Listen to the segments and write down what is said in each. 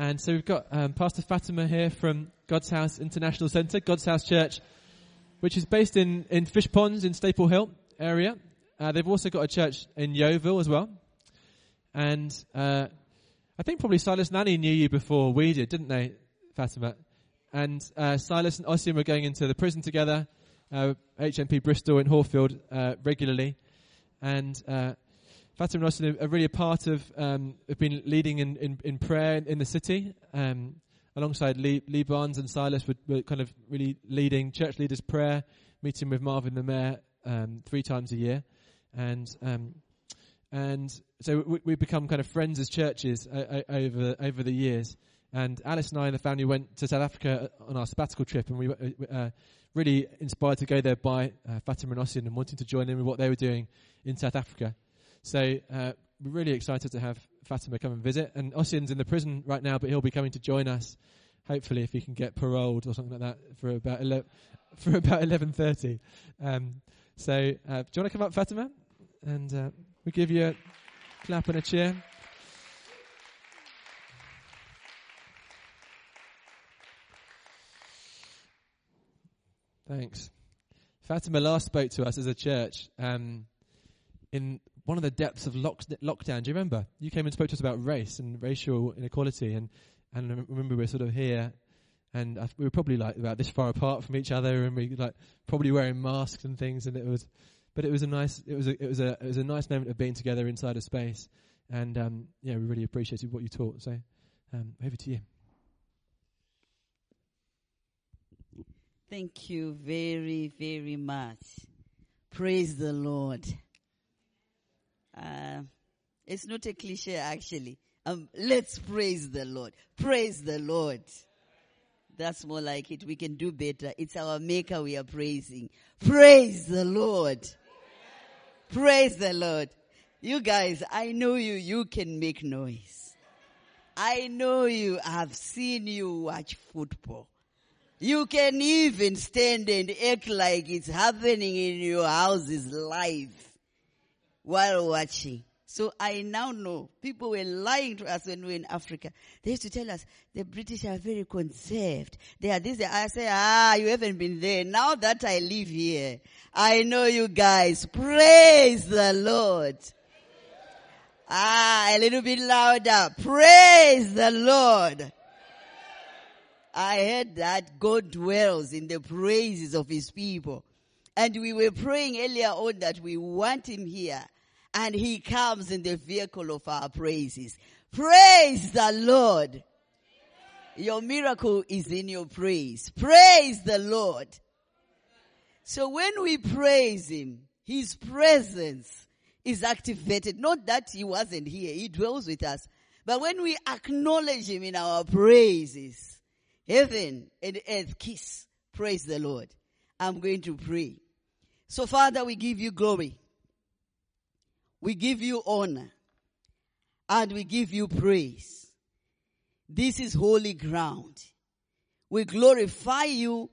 And so we've got um, Pastor Fatima here from God's House International Centre, God's House Church, which is based in, in Fishponds in Staple Hill area. Uh, they've also got a church in Yeovil as well. And uh, I think probably Silas Nanny knew you before we did, didn't they, Fatima? And uh, Silas and Ossian were going into the prison together, uh, HMP Bristol and Horfield uh, regularly. And uh, Fatima and Ossian are really a part of, um, have been leading in, in, in prayer in, the city. Um, alongside Lee, Lee Barnes and Silas were, were, kind of really leading church leaders prayer, meeting with Marvin the mayor um, three times a year. And um, and so we, we become kind of friends as churches uh, over over the years. And Alice and I and the family went to South Africa on our sabbatical trip, and we were uh, really inspired to go there by uh, Fatima and Ossian and wanting to join in with what they were doing in South Africa. So uh, we're really excited to have Fatima come and visit. And Ossian's in the prison right now, but he'll be coming to join us, hopefully, if he can get paroled or something like that for about ele- for about eleven thirty. Um, so, uh, do you want to come up, Fatima? And uh, we give you a clap and a cheer. Thanks. Fatima last spoke to us as a church um, in one of the depths of lock- lockdown. Do you remember? You came and spoke to us about race and racial inequality, and and I remember we are sort of here, and we were probably like about this far apart from each other, and we like probably wearing masks and things, and it was, but it was a nice, it was a, it was a, it was a nice moment of being together inside a space, and um, yeah, we really appreciated what you taught. So, um, over to you. Thank you very, very much. Praise the Lord. Uh, it's not a cliche, actually. Um, let's praise the Lord. Praise the Lord. That's more like it. We can do better. It's our maker we are praising. Praise the Lord. Praise the Lord. You guys, I know you, you can make noise. I know you, I've seen you watch football. You can even stand and act like it's happening in your houses live while watching. So I now know people were lying to us when we were in Africa. They used to tell us the British are very conserved. They are this. I say, ah, you haven't been there. Now that I live here, I know you guys. Praise the Lord. Ah, a little bit louder. Praise the Lord. I heard that God dwells in the praises of his people. And we were praying earlier on that we want him here. And he comes in the vehicle of our praises. Praise the Lord. Your miracle is in your praise. Praise the Lord. So when we praise him, his presence is activated. Not that he wasn't here. He dwells with us. But when we acknowledge him in our praises, Heaven and earth kiss. Praise the Lord. I'm going to pray. So Father, we give you glory. We give you honor. And we give you praise. This is holy ground. We glorify you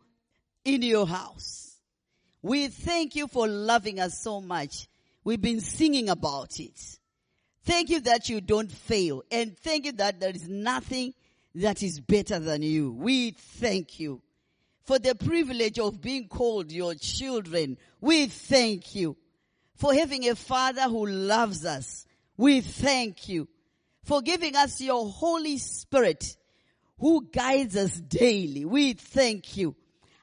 in your house. We thank you for loving us so much. We've been singing about it. Thank you that you don't fail. And thank you that there is nothing that is better than you. We thank you for the privilege of being called your children. We thank you for having a father who loves us. We thank you for giving us your Holy Spirit who guides us daily. We thank you.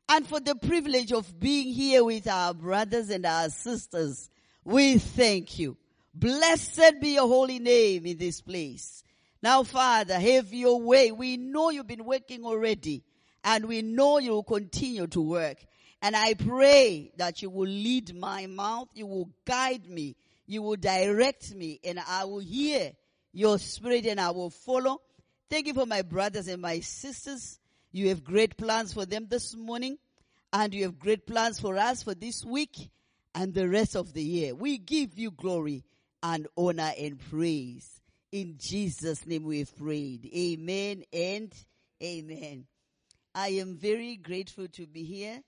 And for the privilege of being here with our brothers and our sisters. We thank you. Blessed be your holy name in this place. Now, Father, have your way. We know you've been working already and we know you will continue to work. And I pray that you will lead my mouth, you will guide me, you will direct me, and I will hear your spirit and I will follow. Thank you for my brothers and my sisters. You have great plans for them this morning, and you have great plans for us for this week and the rest of the year. We give you glory and honor and praise. In Jesus' name we've prayed. Amen and amen. I am very grateful to be here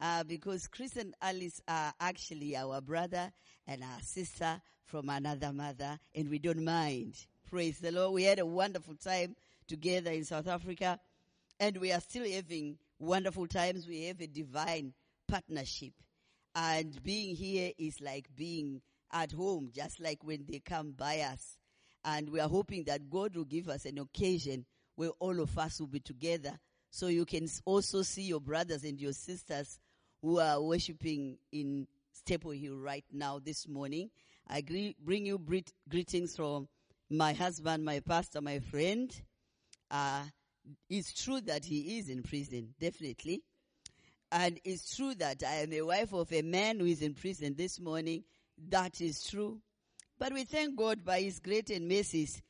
uh, because Chris and Alice are actually our brother and our sister from another mother, and we don't mind. Praise the Lord. We had a wonderful time together in South Africa. And we are still having wonderful times. We have a divine partnership. And being here is like being at home, just like when they come by us. And we are hoping that God will give us an occasion where all of us will be together so you can also see your brothers and your sisters who are worshiping in Staple Hill right now this morning. I bring you greetings from my husband, my pastor, my friend. Uh, it's true that he is in prison, definitely. And it's true that I am a wife of a man who is in prison this morning. That is true. But we thank God by his great and mercies.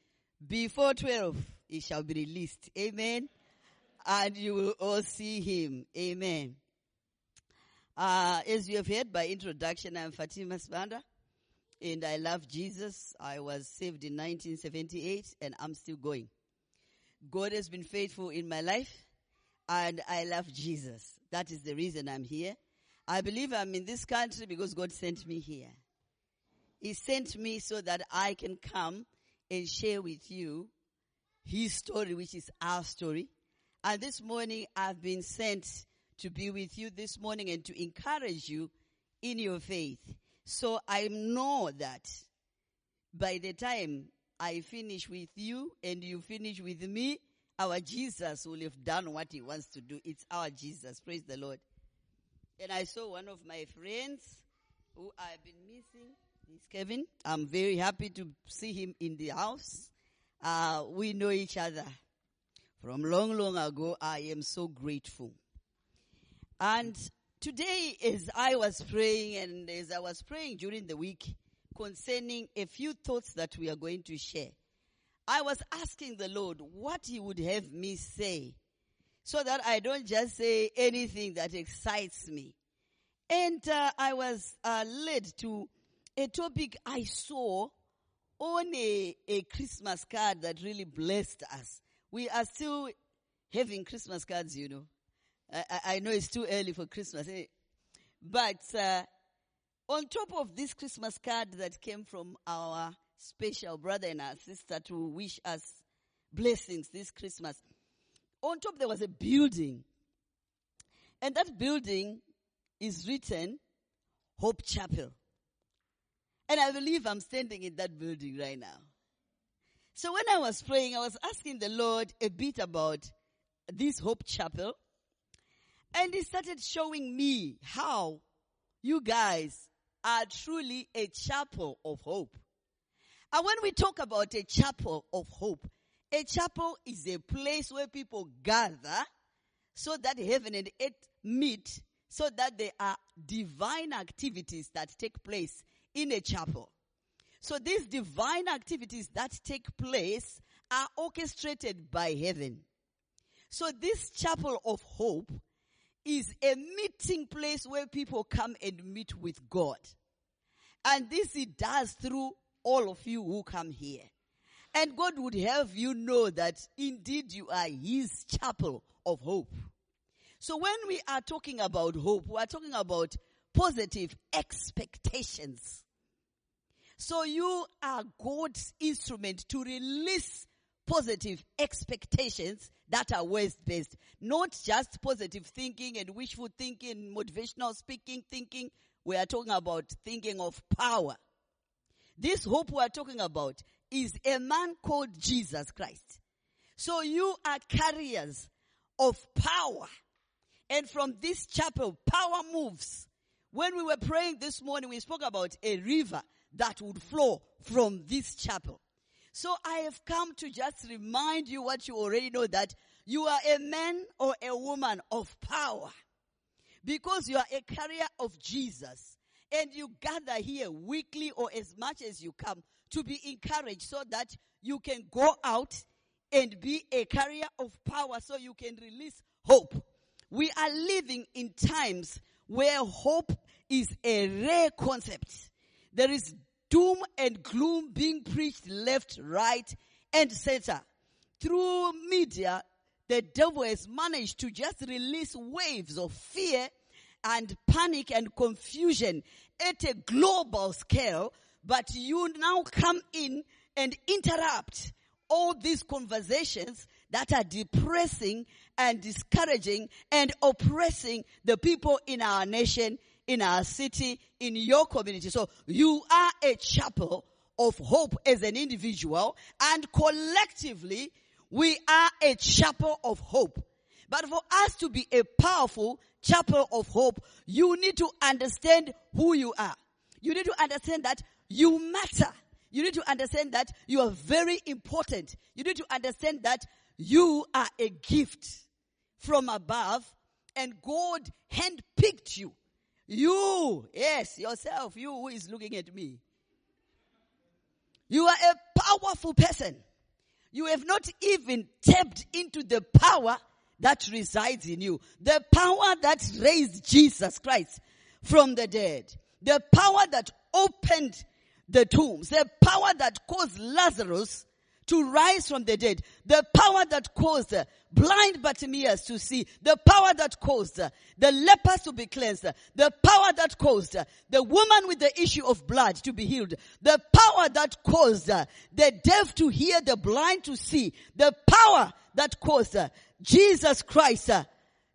Before 12, he shall be released. Amen. And you will all see him. Amen. Uh, as you have heard by introduction, I'm Fatima Spanda and I love Jesus. I was saved in 1978 and I'm still going. God has been faithful in my life and I love Jesus. That is the reason I'm here. I believe I'm in this country because God sent me here. He sent me so that I can come and share with you his story, which is our story. And this morning I've been sent to be with you this morning and to encourage you in your faith. So I know that by the time I finish with you and you finish with me, our Jesus will have done what he wants to do. It's our Jesus. Praise the Lord. And I saw one of my friends who I've been missing. Is Kevin. I'm very happy to see him in the house. Uh, we know each other from long, long ago. I am so grateful. And Today, as I was praying and as I was praying during the week concerning a few thoughts that we are going to share, I was asking the Lord what He would have me say so that I don't just say anything that excites me. And uh, I was uh, led to a topic I saw on a, a Christmas card that really blessed us. We are still having Christmas cards, you know. I, I know it's too early for Christmas, eh? but uh, on top of this Christmas card that came from our special brother and our sister to wish us blessings this Christmas, on top there was a building. And that building is written Hope Chapel. And I believe I'm standing in that building right now. So when I was praying, I was asking the Lord a bit about this Hope Chapel and he started showing me how you guys are truly a chapel of hope. And when we talk about a chapel of hope, a chapel is a place where people gather so that heaven and earth meet so that there are divine activities that take place in a chapel. So these divine activities that take place are orchestrated by heaven. So this chapel of hope is a meeting place where people come and meet with God. And this he does through all of you who come here. And God would have you know that indeed you are his chapel of hope. So when we are talking about hope, we are talking about positive expectations. So you are God's instrument to release positive expectations that are waste based. Not just positive thinking and wishful thinking, motivational speaking thinking. We are talking about thinking of power. This hope we are talking about is a man called Jesus Christ. So you are carriers of power. And from this chapel, power moves. When we were praying this morning, we spoke about a river that would flow from this chapel. So I have come to just remind you what you already know that you are a man or a woman of power because you are a carrier of Jesus and you gather here weekly or as much as you come to be encouraged so that you can go out and be a carrier of power so you can release hope. We are living in times where hope is a rare concept. There is doom and gloom being preached left, right, and center. Through media, the devil has managed to just release waves of fear and panic and confusion at a global scale, but you now come in and interrupt all these conversations that are depressing and discouraging and oppressing the people in our nation, in our city, in your community. So you are a chapel of hope as an individual and collectively we are a chapel of hope. But for us to be a powerful chapel of hope, you need to understand who you are. You need to understand that you matter. You need to understand that you are very important. You need to understand that you are a gift from above and God handpicked you. You, yes, yourself, you who is looking at me. You are a powerful person. You have not even tapped into the power that resides in you. The power that raised Jesus Christ from the dead. The power that opened the tombs. The power that caused Lazarus to rise from the dead. The power that caused uh, blind Bartimaeus to see. The power that caused uh, the lepers to be cleansed. The power that caused uh, the woman with the issue of blood to be healed. The power that caused the deaf to hear, the blind to see. The power that caused Jesus Christ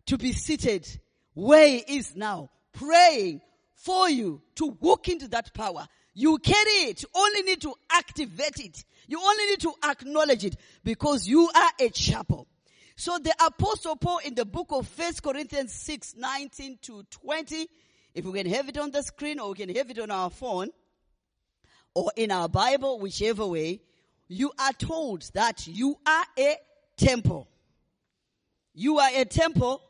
to be seated where he is now, praying for you to walk into that power. You carry it. Only need to activate it. You only need to acknowledge it because you are a chapel. So the apostle Paul in the book of First Corinthians 6, 19 to 20, if we can have it on the screen or we can have it on our phone or in our Bible, whichever way, you are told that you are a temple. You are a temple.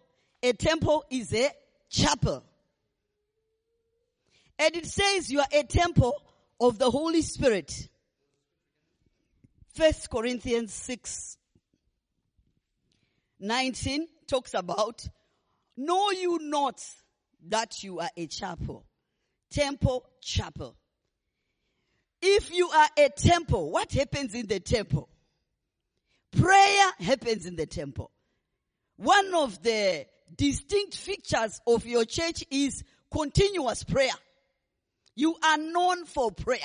A temple is a chapel. And it says you are a temple of the Holy Spirit. First Corinthians 6 19 talks about, know you not that you are a chapel. Temple, chapel. If you are a temple, what happens in the temple? Prayer happens in the temple. One of the distinct features of your church is continuous prayer. You are known for prayer.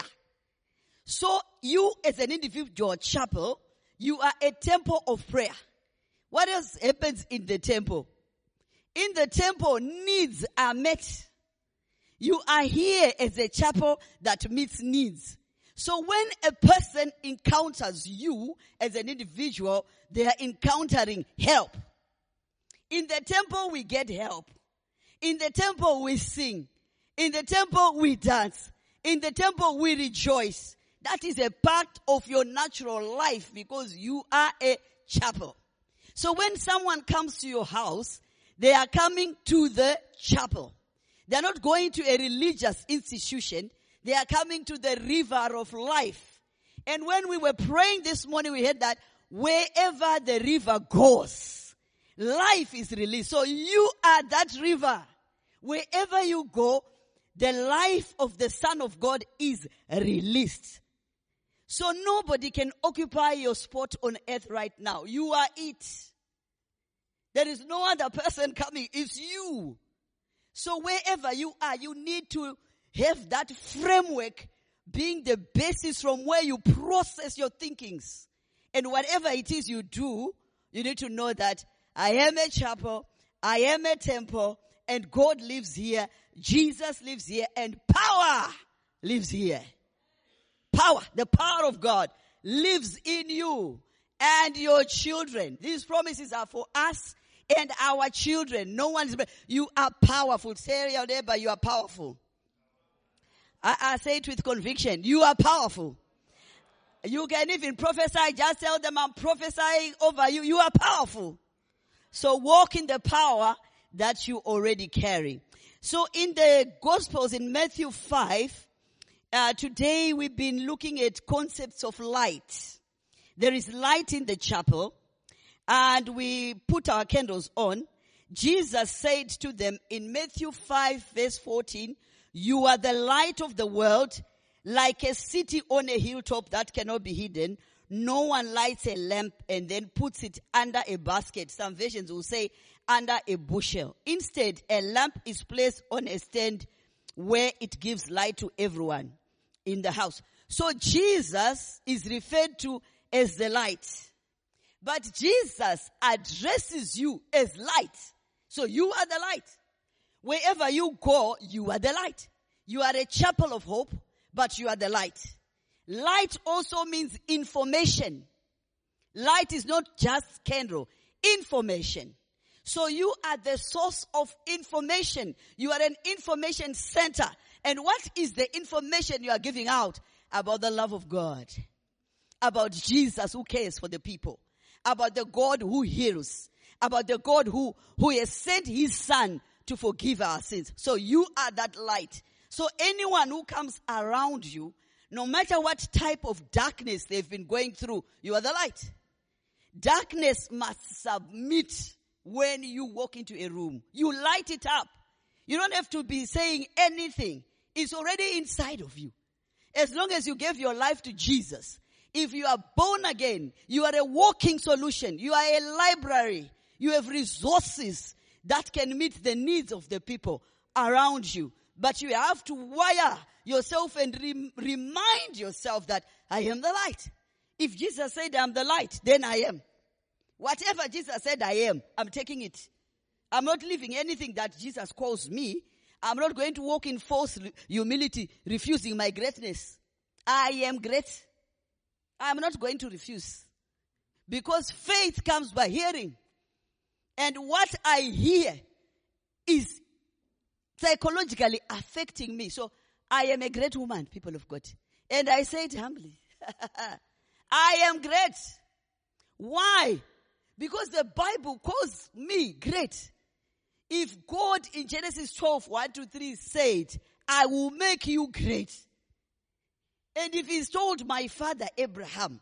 So you as an individual chapel, you are a temple of prayer. What else happens in the temple? In the temple, needs are met. You are here as a chapel that meets needs. So when a person encounters you as an individual, they are encountering help. In the temple, we get help. In the temple, we sing. In the temple, we dance. In the temple, we rejoice. That is a part of your natural life because you are a chapel. So when someone comes to your house, they are coming to the chapel. They are not going to a religious institution. They are coming to the river of life. And when we were praying this morning, we heard that wherever the river goes, life is released. So you are that river. Wherever you go, the life of the Son of God is released. So nobody can occupy your spot on earth right now. You are it. There is no other person coming. It's you. So wherever you are, you need to have that framework being the basis from where you process your thinkings. And whatever it is you do, you need to know that I am a chapel, I am a temple, and God lives here, Jesus lives here, and power lives here. Power, the power of God lives in you and your children. These promises are for us and our children. No one is, you are powerful. Say your neighbor, you are powerful. I, I say it with conviction. You are powerful. You can even prophesy. Just tell them I'm prophesying over you. You are powerful. So walk in the power that you already carry. So in the Gospels in Matthew 5, uh, today we've been looking at concepts of light. There is light in the chapel and we put our candles on. Jesus said to them in Matthew 5 verse 14, you are the light of the world, like a city on a hilltop that cannot be hidden. No one lights a lamp and then puts it under a basket. Some versions will say under a bushel. Instead, a lamp is placed on a stand where it gives light to everyone in the house. So Jesus is referred to as the light. But Jesus addresses you as light. So you are the light. Wherever you go, you are the light. You are a chapel of hope, but you are the light. Light also means information. Light is not just candle, information. So you are the source of information. You are an information center. And what is the information you are giving out? About the love of God. About Jesus who cares for the people. About the God who heals. About the God who, who has sent his son to forgive our sins. So you are that light. So anyone who comes around you, no matter what type of darkness they've been going through, you are the light. Darkness must submit when you walk into a room. You light it up. You don't have to be saying anything. It's already inside of you. As long as you gave your life to Jesus, if you are born again, you are a walking solution. You are a library. You have resources that can meet the needs of the people around you. But you have to wire yourself and re- remind yourself that I am the light. If Jesus said I'm the light, then I am. Whatever Jesus said I am, I'm taking it. I'm not leaving anything that Jesus calls me. I'm not going to walk in false humility, refusing my greatness. I am great. I'm not going to refuse. Because faith comes by hearing. And what I hear is psychologically affecting me. So I am a great woman, people of God. And I say it humbly. I am great. Why? Because the Bible calls me great. If God in Genesis 12, 1 to 3 said, I will make you great. And if he's told my father Abraham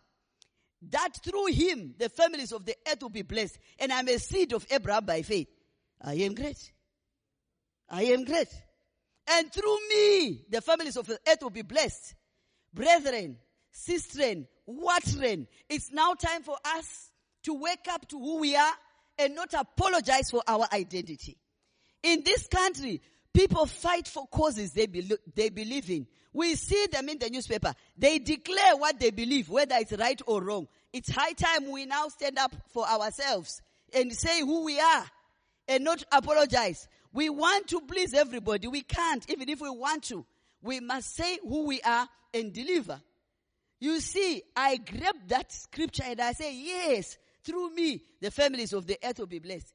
that through him the families of the earth will be blessed, and I'm a seed of Abraham by faith, I am great. I am great. And through me the families of the earth will be blessed. Brethren, sistren, watren, it's now time for us to wake up to who we are and not apologize for our identity. In this country, people fight for causes they, be- they believe in. We see them in the newspaper. They declare what they believe, whether it's right or wrong. It's high time we now stand up for ourselves and say who we are and not apologize. We want to please everybody. We can't, even if we want to. We must say who we are and deliver. You see, I grab that scripture and I say, yes, through me, the families of the earth will be blessed.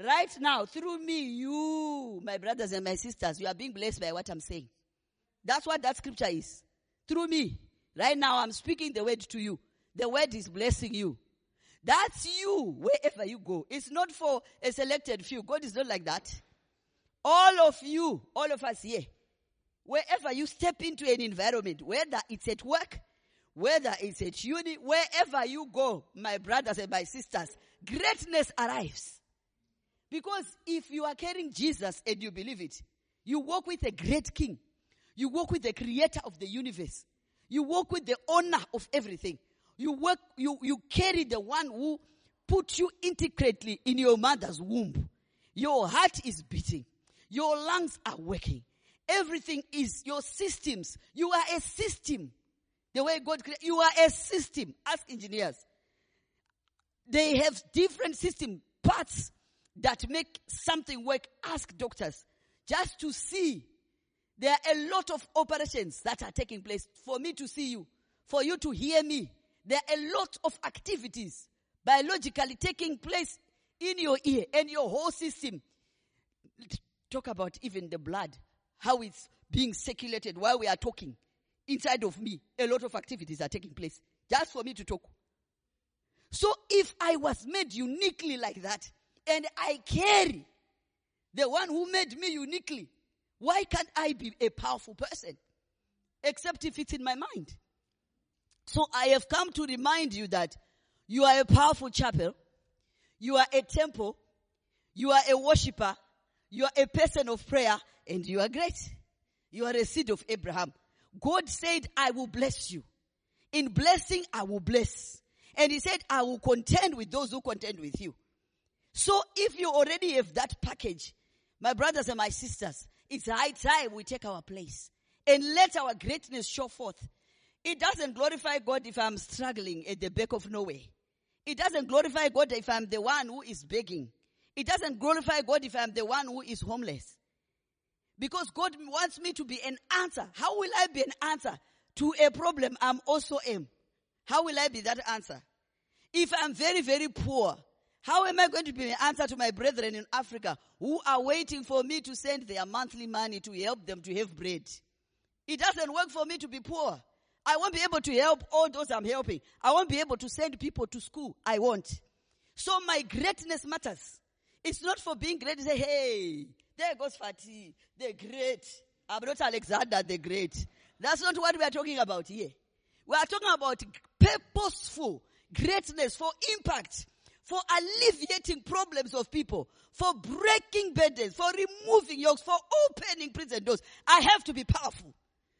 Right now, through me, you, my brothers and my sisters, you are being blessed by what I'm saying. That's what that scripture is. Through me. Right now, I'm speaking the word to you. The word is blessing you. That's you, wherever you go. It's not for a selected few. God is not like that. All of you, all of us here, wherever you step into an environment, whether it's at work, whether it's at uni, wherever you go, my brothers and my sisters, greatness arrives. Because if you are carrying Jesus and you believe it, you walk with a great king. You walk with the creator of the universe. You walk with the owner of everything. You work, you, you carry the one who put you intricately in your mother's womb. Your heart is beating. Your lungs are working. Everything is your systems. You are a system. The way God created, you are a system. Ask engineers. They have different system parts that make something work. Ask doctors. Just to see. There are a lot of operations that are taking place for me to see you, for you to hear me. There are a lot of activities biologically taking place in your ear and your whole system. Talk about even the blood, how it's being circulated while we are talking inside of me, a lot of activities are taking place just for me to talk. So if I was made uniquely like that, and I carry the one who made me uniquely, why can't I be a powerful person? Except if it's in my mind. So I have come to remind you that you are a powerful chapel, you are a temple, you are a worshiper, you are a person of prayer, and you are great. You are a seed of Abraham. God said, I will bless you. In blessing, I will bless. And he said, I will contend with those who contend with you. So if you already have that package, my brothers and my sisters, it's high time we take our place and let our greatness show forth. It doesn't glorify God if I'm struggling at the back of nowhere. It doesn't glorify God if I'm the one who is begging. It doesn't glorify God if I'm the one who is homeless. Because God wants me to be an answer. How will I be an answer to a problem I'm also am? How will I be that answer? If I'm very, very poor, how am I going to be an answer to my brethren in Africa who are waiting for me to send their monthly money to help them to have bread? It doesn't work for me to be poor. I won't be able to help all those I'm helping. I won't be able to send people to school. I won't. So my greatness matters. It's not for being great say, hey, there goes Fatih, the great. I'm not Alexander the Great. That's not what we are talking about here. We are talking about purposeful greatness for impact, for alleviating problems of people, for breaking burdens, for removing yokes, for opening prison doors. I have to be powerful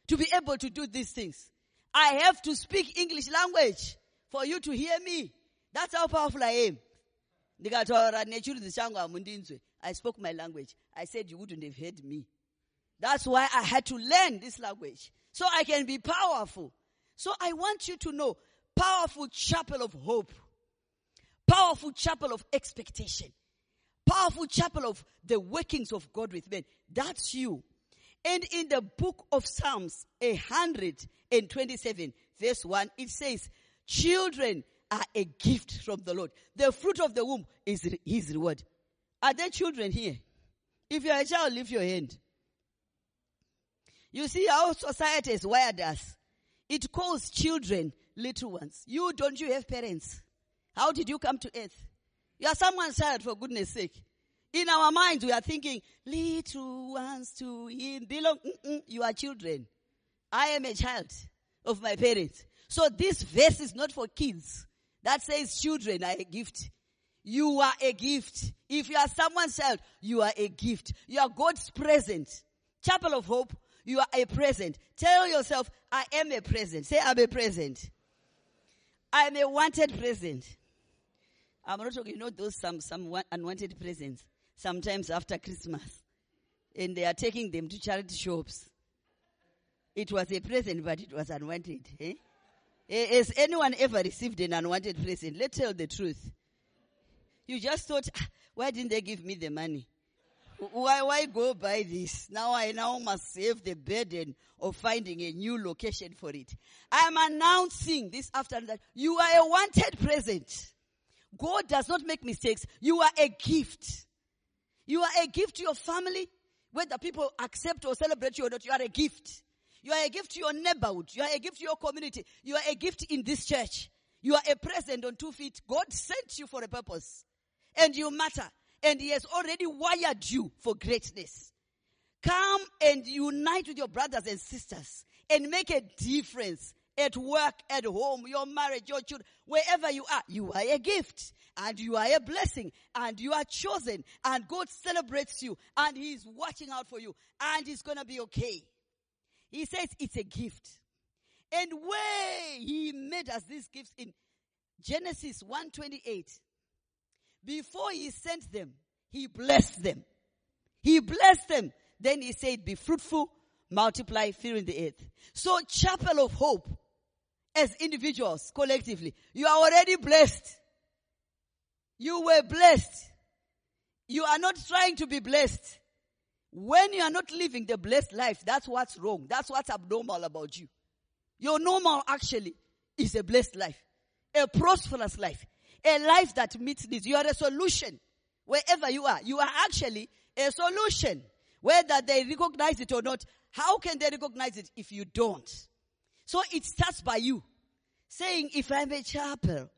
to be able to do these things. I have to speak English language for you to hear me. That's how powerful I am. I spoke my language. I said you wouldn't have heard me. That's why I had to learn this language. So I can be powerful. So I want you to know, powerful chapel of hope. Powerful chapel of expectation. Powerful chapel of the workings of God with men. That's you. And in the book of Psalms, 127, verse 1, it says, children are a gift from the Lord. The fruit of the womb is his reward. Are there children here? If you're a child, lift your hand. You see how society is wired us. It calls children little ones. You don't you have parents? How did you come to earth? You are someone's child for goodness sake. In our minds, we are thinking, little ones to him belong. Mm-mm, you are children. I am a child of my parents. So this verse is not for kids. That says children are a gift. You are a gift. If you are someone's child, you are a gift. You are God's present. Chapel of Hope, you are a present. Tell yourself, I am a present. Say, I'm a present. I'm a wanted present. I'm not talking, you know, those some, some unwanted presents sometimes after Christmas. And they are taking them to charity shops. It was a present, but it was unwanted. Eh? Has anyone ever received an unwanted present? Let's tell the truth. You just thought, ah, why didn't they give me the money? Why, why go buy this? Now I now must save the burden of finding a new location for it. I am announcing this afternoon that you are a wanted present. God does not make mistakes. You are a gift. You are a gift to your family, whether people accept or celebrate you or not. You are a gift. You are a gift to your neighborhood. You are a gift to your community. You are a gift in this church. You are a present on two feet. God sent you for a purpose. And you matter. And He has already wired you for greatness. Come and unite with your brothers and sisters and make a difference at work, at home, your marriage, your children, wherever you are. You are a gift and you are a blessing and you are chosen and God celebrates you and He's watching out for you and it's gonna be okay. He says it's a gift. And where He made us these gifts in Genesis 128, before He sent them, He blessed them. He blessed them. Then He said, be fruitful, multiply, fill in the earth. So chapel of hope, as individuals, collectively, you are already blessed. You were blessed. You are not trying to be blessed. When you are not living the blessed life, that's what's wrong. That's what's abnormal about you. Your normal actually is a blessed life, a prosperous life, a life that meets needs. You are a solution wherever you are. You are actually a solution. Whether they recognize it or not, how can they recognize it if you don't? So it starts by you saying, if I'm a chapel,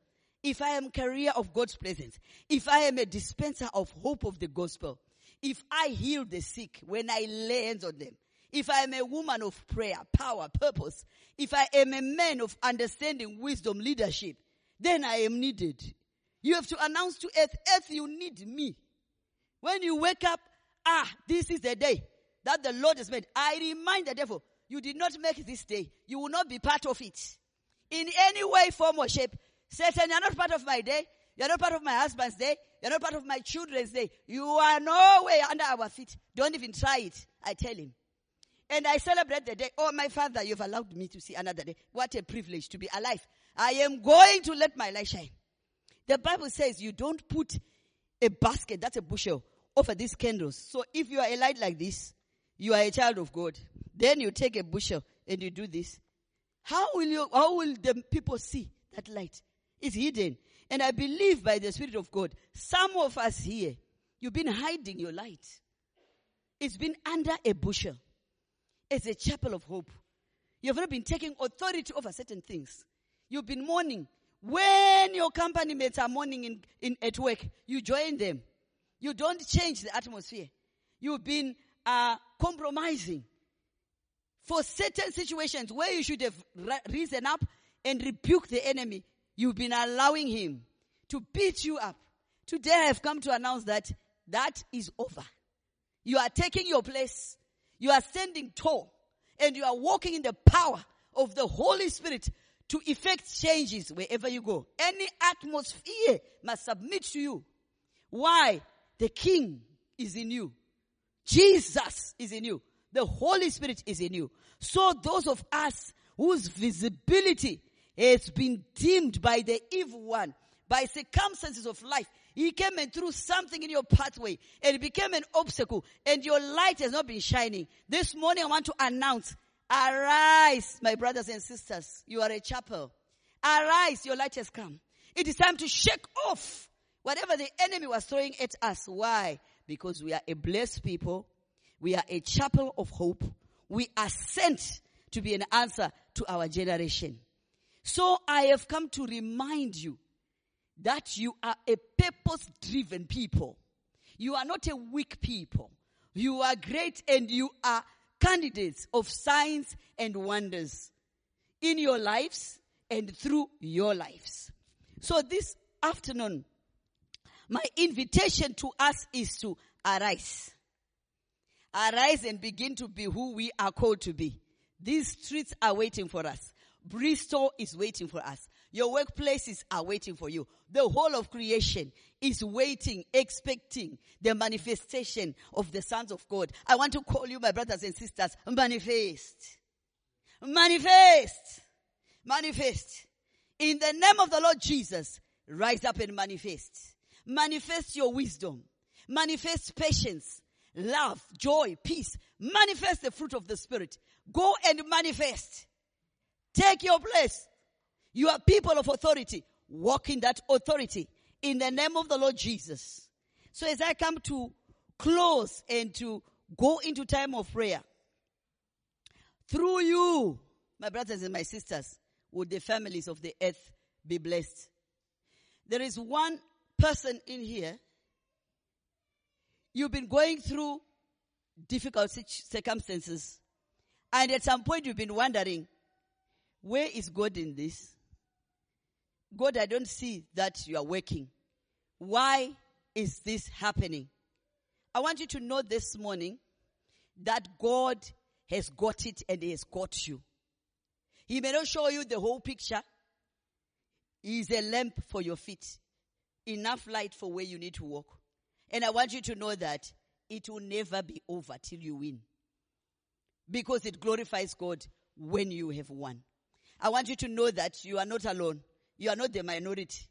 if I am carrier of God's presence, if I am a dispenser of hope of the gospel, if I heal the sick when I lay hands on them, if I am a woman of prayer, power, purpose, if I am a man of understanding, wisdom, leadership, then I am needed. You have to announce to earth, earth, you need me. When you wake up, ah, this is the day that the Lord has made. I remind the devil, you did not make this day. You will not be part of it. In any way, form, or shape, Satan, you're not part of my day. You're not part of my husband's day. You're not part of my children's day. You are nowhere under our feet. Don't even try it. I tell him. And I celebrate the day. Oh, my father, you've allowed me to see another day. What a privilege to be alive. I am going to let my light shine. The Bible says you don't put a basket, that's a bushel, over these candles. So if you are a light like this, you are a child of God. Then you take a bushel and you do this. How will you, how will the people see that light? It's hidden. And I believe by the Spirit of God, some of us here, you've been hiding your light. It's been under a bushel. It's a chapel of hope. You've not been taking authority over certain things. You've been mourning. When your company mates are mourning in, in, at work, you join them. You don't change the atmosphere. You've been uh, compromising for certain situations where you should have risen up and rebuked the enemy. You've been allowing him to beat you up. Today I have come to announce that that is over. You are taking your place. You are standing tall and you are walking in the power of the Holy Spirit to effect changes wherever you go. Any atmosphere must submit to you. Why? The King is in you. Jesus is in you. The Holy Spirit is in you. So those of us whose visibility has been dimmed by the evil one, by circumstances of life, he came and threw something in your pathway and it became an obstacle and your light has not been shining. This morning I want to announce, arise, my brothers and sisters. You are a chapel. Arise, your light has come. It is time to shake off whatever the enemy was throwing at us. Why? Because we are a blessed people. We are a chapel of hope. We are sent to be an answer to our generation. So I have come to remind you that you are a purpose driven people. You are not a weak people. You are great and you are candidates of signs and wonders in your lives and through your lives. So this afternoon, my invitation to us is to arise. Arise and begin to be who we are called to be. These streets are waiting for us. Bristol is waiting for us. Your workplaces are waiting for you. The whole of creation is waiting, expecting the manifestation of the sons of God. I want to call you, my brothers and sisters, manifest. Manifest. Manifest. In the name of the Lord Jesus, rise up and manifest. Manifest your wisdom. Manifest patience, love, joy, peace. Manifest the fruit of the Spirit. Go and manifest. Take your place. You are people of authority. Walk in that authority in the name of the Lord Jesus. So as I come to close and to go into time of prayer, through you, my brothers and my sisters, would the families of the earth be blessed. There is one person in here. You've been going through difficult circumstances. And at some point you've been wondering, where is God in this? God, I don't see that you are working. Why is this happening? I want you to know this morning that God has got it and He has got you. He may not show you the whole picture. He is a lamp for your feet. Enough light for where you need to walk. And I want you to know that it will never be over till you win. Because it glorifies God when you have won. I want you to know that you are not alone. You are not the minority.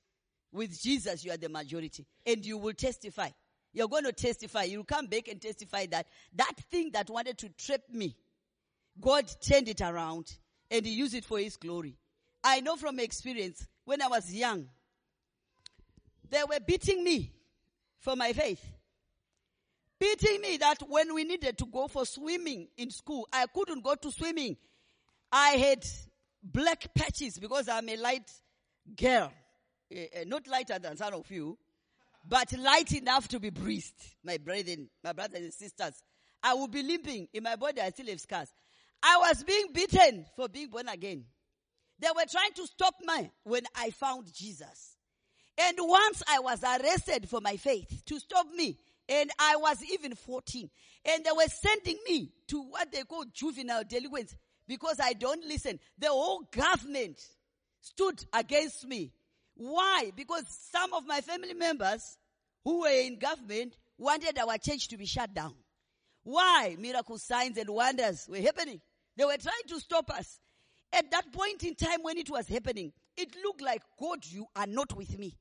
With Jesus, you are the majority. And you will testify. You're going to testify. You'll come back and testify that that thing that wanted to trap me, God turned it around and He used it for His glory. I know from experience, when I was young, they were beating me for my faith. Beating me that when we needed to go for swimming in school, I couldn't go to swimming. I had black patches because I'm a light girl. Uh, not lighter than some of you, but light enough to be breathed. My brethren, my brothers and sisters. I will be limping. In my body, I still have scars. I was being beaten for being born again. They were trying to stop me when I found Jesus. And once I was arrested for my faith to stop me, and I was even 14, and they were sending me to what they call juvenile delinquents because I don't listen. The whole government stood against me. Why? Because some of my family members who were in government wanted our church to be shut down. Why? Miracle signs and wonders were happening. They were trying to stop us. At that point in time when it was happening, it looked like, God, you are not with me.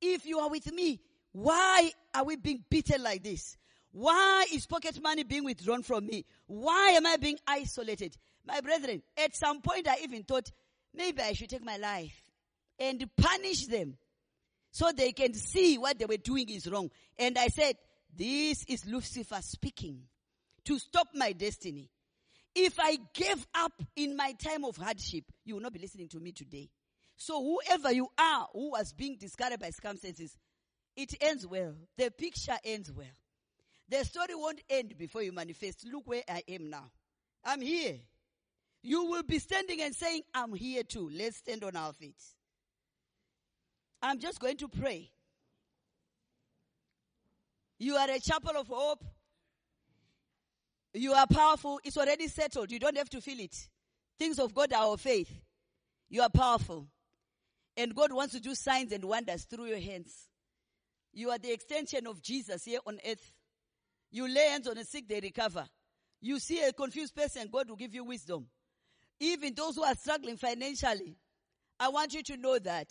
If you are with me, why are we being beaten like this? Why is pocket money being withdrawn from me? Why am I being isolated? My brethren, at some point I even thought maybe I should take my life and punish them so they can see what they were doing is wrong. And I said, this is Lucifer speaking to stop my destiny. If I gave up in my time of hardship, you will not be listening to me today. So whoever you are who was being discouraged by circumstances, it ends well. The picture ends well. The story won't end before you manifest. Look where I am now. I'm here. You will be standing and saying, I'm here too. Let's stand on our feet. I'm just going to pray. You are a chapel of hope. You are powerful. It's already settled. You don't have to feel it. Things of God are of faith. You are powerful. And God wants to do signs and wonders through your hands. You are the extension of Jesus here on earth. You lay hands on the sick, they recover. You see a confused person, God will give you wisdom. Even those who are struggling financially, I want you to know that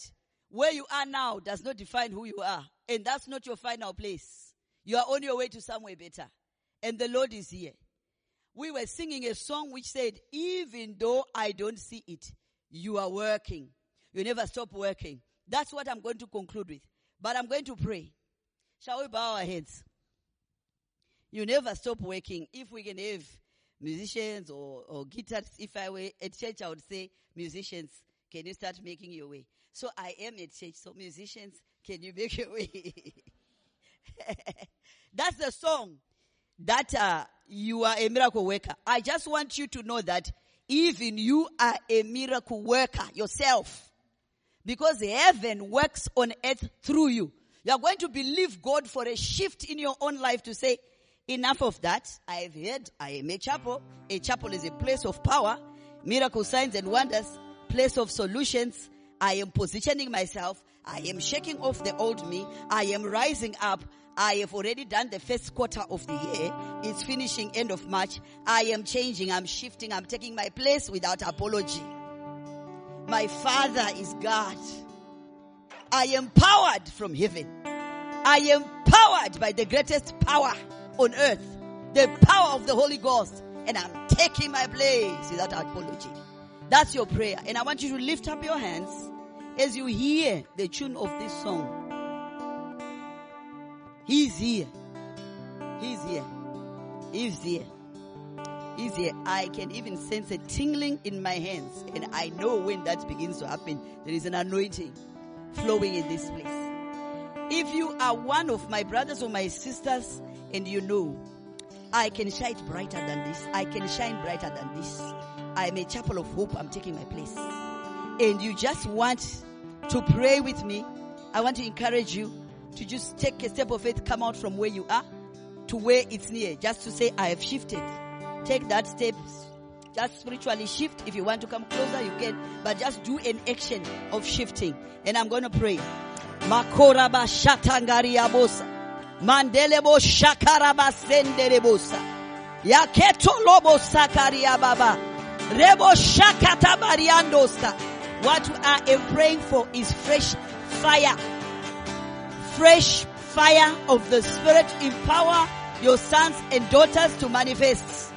where you are now does not define who you are. And that's not your final place. You are on your way to somewhere better. And the Lord is here. We were singing a song which said, even though I don't see it, you are working. You never stop working. That's what I'm going to conclude with. But I'm going to pray. Shall we bow our heads? You never stop working. If we can have musicians or, or guitarists, if I were at church, I would say, musicians, can you start making your way? So I am at church. So musicians, can you make your way? That's the song that uh, you are a miracle worker. I just want you to know that even you are a miracle worker yourself. Because heaven works on earth through you. You are going to believe God for a shift in your own life to say, enough of that. I have heard I am a chapel. A chapel is a place of power, miracle signs and wonders, place of solutions. I am positioning myself. I am shaking off the old me. I am rising up. I have already done the first quarter of the year. It's finishing end of March. I am changing. I'm shifting. I'm taking my place without apology. My father is God. I am powered from heaven. I am powered by the greatest power on earth. The power of the Holy Ghost. And I'm taking my place without apology. That's your prayer. And I want you to lift up your hands as you hear the tune of this song. He's here. He's here. He's here. He's here. I can even sense a tingling in my hands. And I know when that begins to happen, there is an anointing flowing in this place. If you are one of my brothers or my sisters and you know, I can shine brighter than this. I can shine brighter than this. I am a chapel of hope. I'm taking my place. And you just want to pray with me. I want to encourage you to just take a step of faith, come out from where you are to where it's near, just to say, I have shifted. Take that step. Just spiritually shift. If you want to come closer, you can, but just do an action of shifting. And I'm going to pray. Makoraba shatangariabosa. Mandelebo shakaraba senderebosa. Yaketo lobo sakaria baba. Rebo shakata bariandosa. What I am praying for is fresh fire fresh fire of the Spirit empower your sons and daughters to manifest.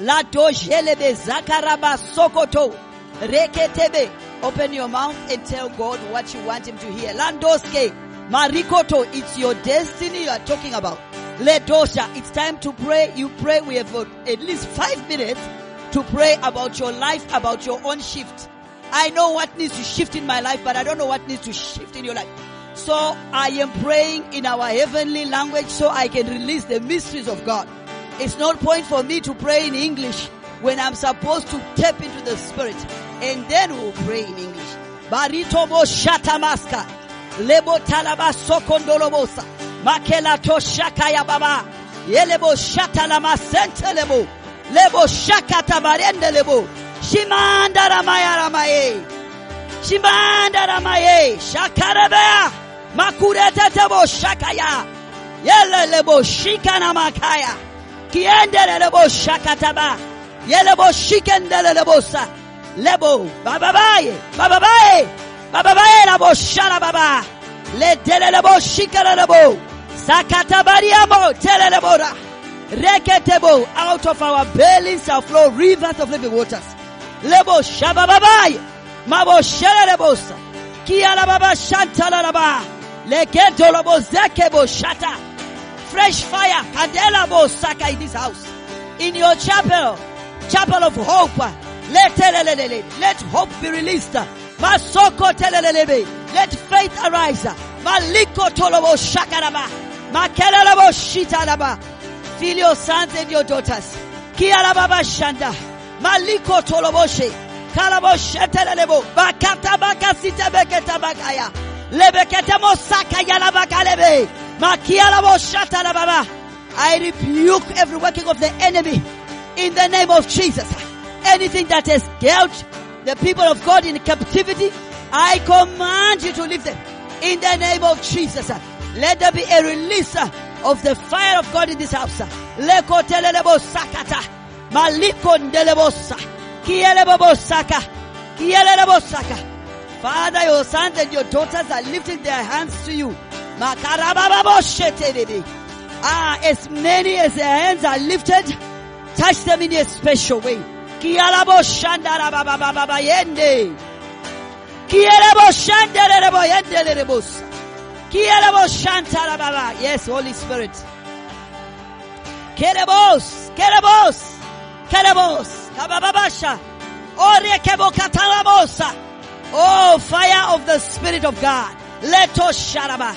La dojelebe zakaraba sokoto reketebe. Open your mouth and tell God what you want Him to hear. Landoske marikoto, it's your destiny you are talking about. Ledosha, it's time to pray. You pray. We have at least five minutes to pray about your life, about your own shift. I know what needs to shift in my life, but I don't know what needs to shift in your life. So I am praying in our heavenly language so I can release the mysteries of God. It's not point for me to pray in English when I'm supposed to tap into the spirit and then we'll pray in English. Baritobo shatamaska. Lebo talaba sokondolobosa. Makela to shakaya baba. Yelebo shatalama sentelebo. Lebo shakata barende lebo. Shimanda ramaya ramaye. Shimanda ramaye. Shakarabea. Makurete tebo shakaya. Yele lebo shikana makaya. Kiende lebo shakataba. Yelebo shikende lebo sa. Lebo bababaye. Bababaye. Bababaye lebo shara baba. Letelelebo shikarelebo. Sakatabariamo telelebora. Reketebo. Out of our bellies shall flow rivers of living waters. Lebo shabababai. Mabo shelelebosa. Kialababa shantalalaba. Leketo lobo zekebo shata. Fresh fire. Kandela bo saka in this house. In your chapel. Chapel of hope. Let, let hope be released. Masoko telelelebe. Let faith arise. Maliko tolobo shakaraba. Makelelebo shitaraba. Feel your sons and your daughters. Kialababa shanda. Maliko toloboshe. Kalaboshe telelebo. Bakata bakasita beketa bakaya. Lebekete mosaka yalabakalebe. Makialabo shatalababa. I rebuke every working of the enemy in the name of Jesus. Anything that has held the people of God in captivity, I command you to leave them in the name of Jesus. Uh, let there be a release uh, of the fire of God in this house. Uh. Sakata. Maliko ndelebosa. Kielebo saka. Kielebo saka. Father, your sons and your daughters are lifting their hands to you. Ah, as many as their hands are lifted, touch them in a special way. Kialabo shandara baba baba baba yende. Kielebo shandere rebo yende rebos. Kielebo shantara baba. Yes, Holy Spirit. Kerebos, kerebos, kerebos. Kabababasha. Ore kebo katalabosa. Oh, fire of the Spirit of God. Leto sharaba.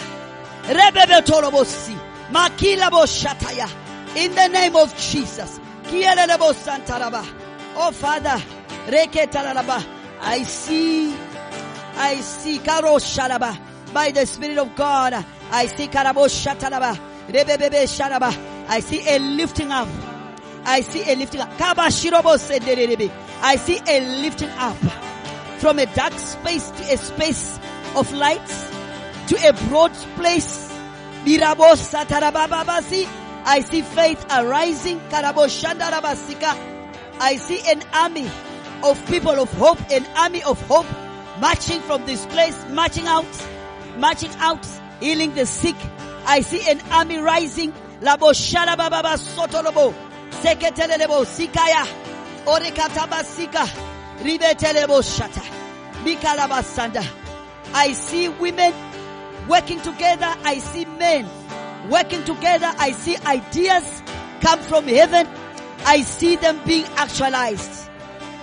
Rebebe torobosi. Makila shataya. In the name of Jesus. Kielebo santaraba. Oh Father. Reke talaraba. I see. I see karo sharaba. By the Spirit of God. I see karabo shataraba. Rebebebe sharaba. I see a lifting up. I see a lifting up. Kabashirobo senderebe. I see a lifting up from a dark space to a space of light to a broad place. I see faith arising. I see an army of people of hope, an army of hope marching from this place, marching out, marching out, healing the sick. I see an army rising. Labo sharabababa sotolobo. Seketelebo sikaya. Orekatabasika. sika. Ribetelebo shata. Mikalabasanda. I see women working together. I see men working together. I see ideas come from heaven. I see them being actualized.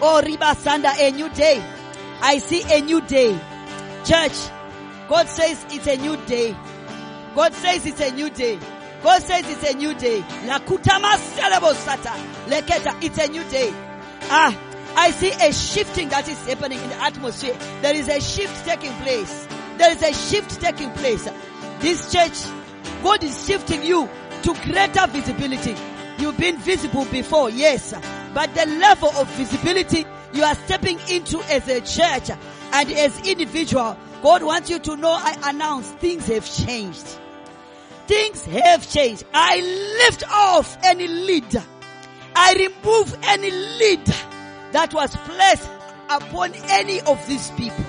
Oh, Ribasanda, a new day. I see a new day. Church, God says it's a new day. God says it's a new day. God says it's a new day. Leketa, it's a new day. Ah, I see a shifting that is happening in the atmosphere. There is a shift taking place. There is a shift taking place. This church, God is shifting you to greater visibility. You've been visible before, yes, but the level of visibility you are stepping into as a church and as individual, God wants you to know, I announce things have changed. Things have changed. I lift off any lead. I remove any lead that was placed upon any of these people.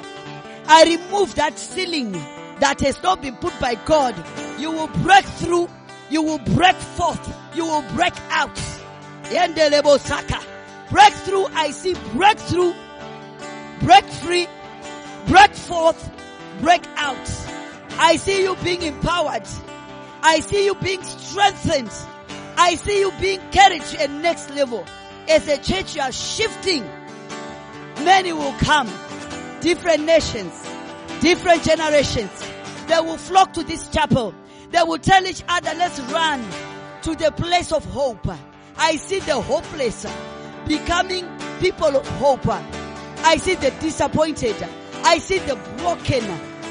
I remove that ceiling that has not been put by God. You will break through. You will break forth. You will break out. Breakthrough. I see breakthrough. Break free. Break forth. Break out. I see you being empowered. I see you being strengthened. I see you being carried to a next level. As a church, you are shifting. Many will come. Different nations. Different generations. They will flock to this chapel. They will tell each other, let's run to the place of hope. I see the hopeless becoming people of hope. I see the disappointed. I see the broken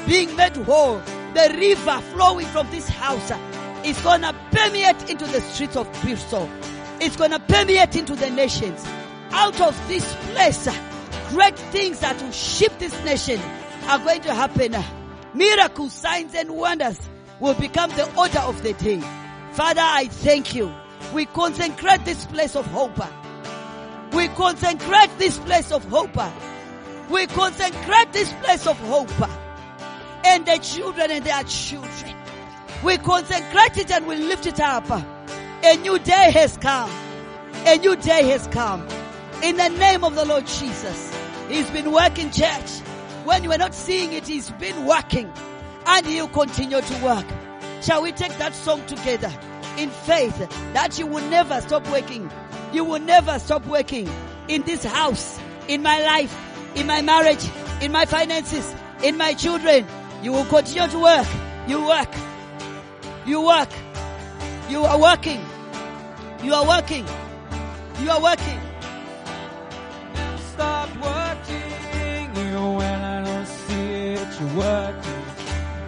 being made whole. The river flowing from this house is gonna permeate into the streets of Bristol. It's gonna permeate into the nations. Out of this place, great things that will shift this nation are going to happen. Miracles, signs and wonders will become the order of the day. Father, I thank you. We consecrate this place of hope. We consecrate this place of hope. We consecrate this place of hope. and the children and their children. We consecrate it and we lift it up. A new day has come. A new day has come. In the name of the Lord Jesus. He's been working church. When you are not seeing it, He's been working. And He'll continue to work. Shall we take that song together in faith that you will never stop working? You will never stop working in this house, in my life, in my marriage, in my finances, in my children. You will continue to work. You work. You work. You are working. You are working. You are working. Stop working, when I don't see it, you're working.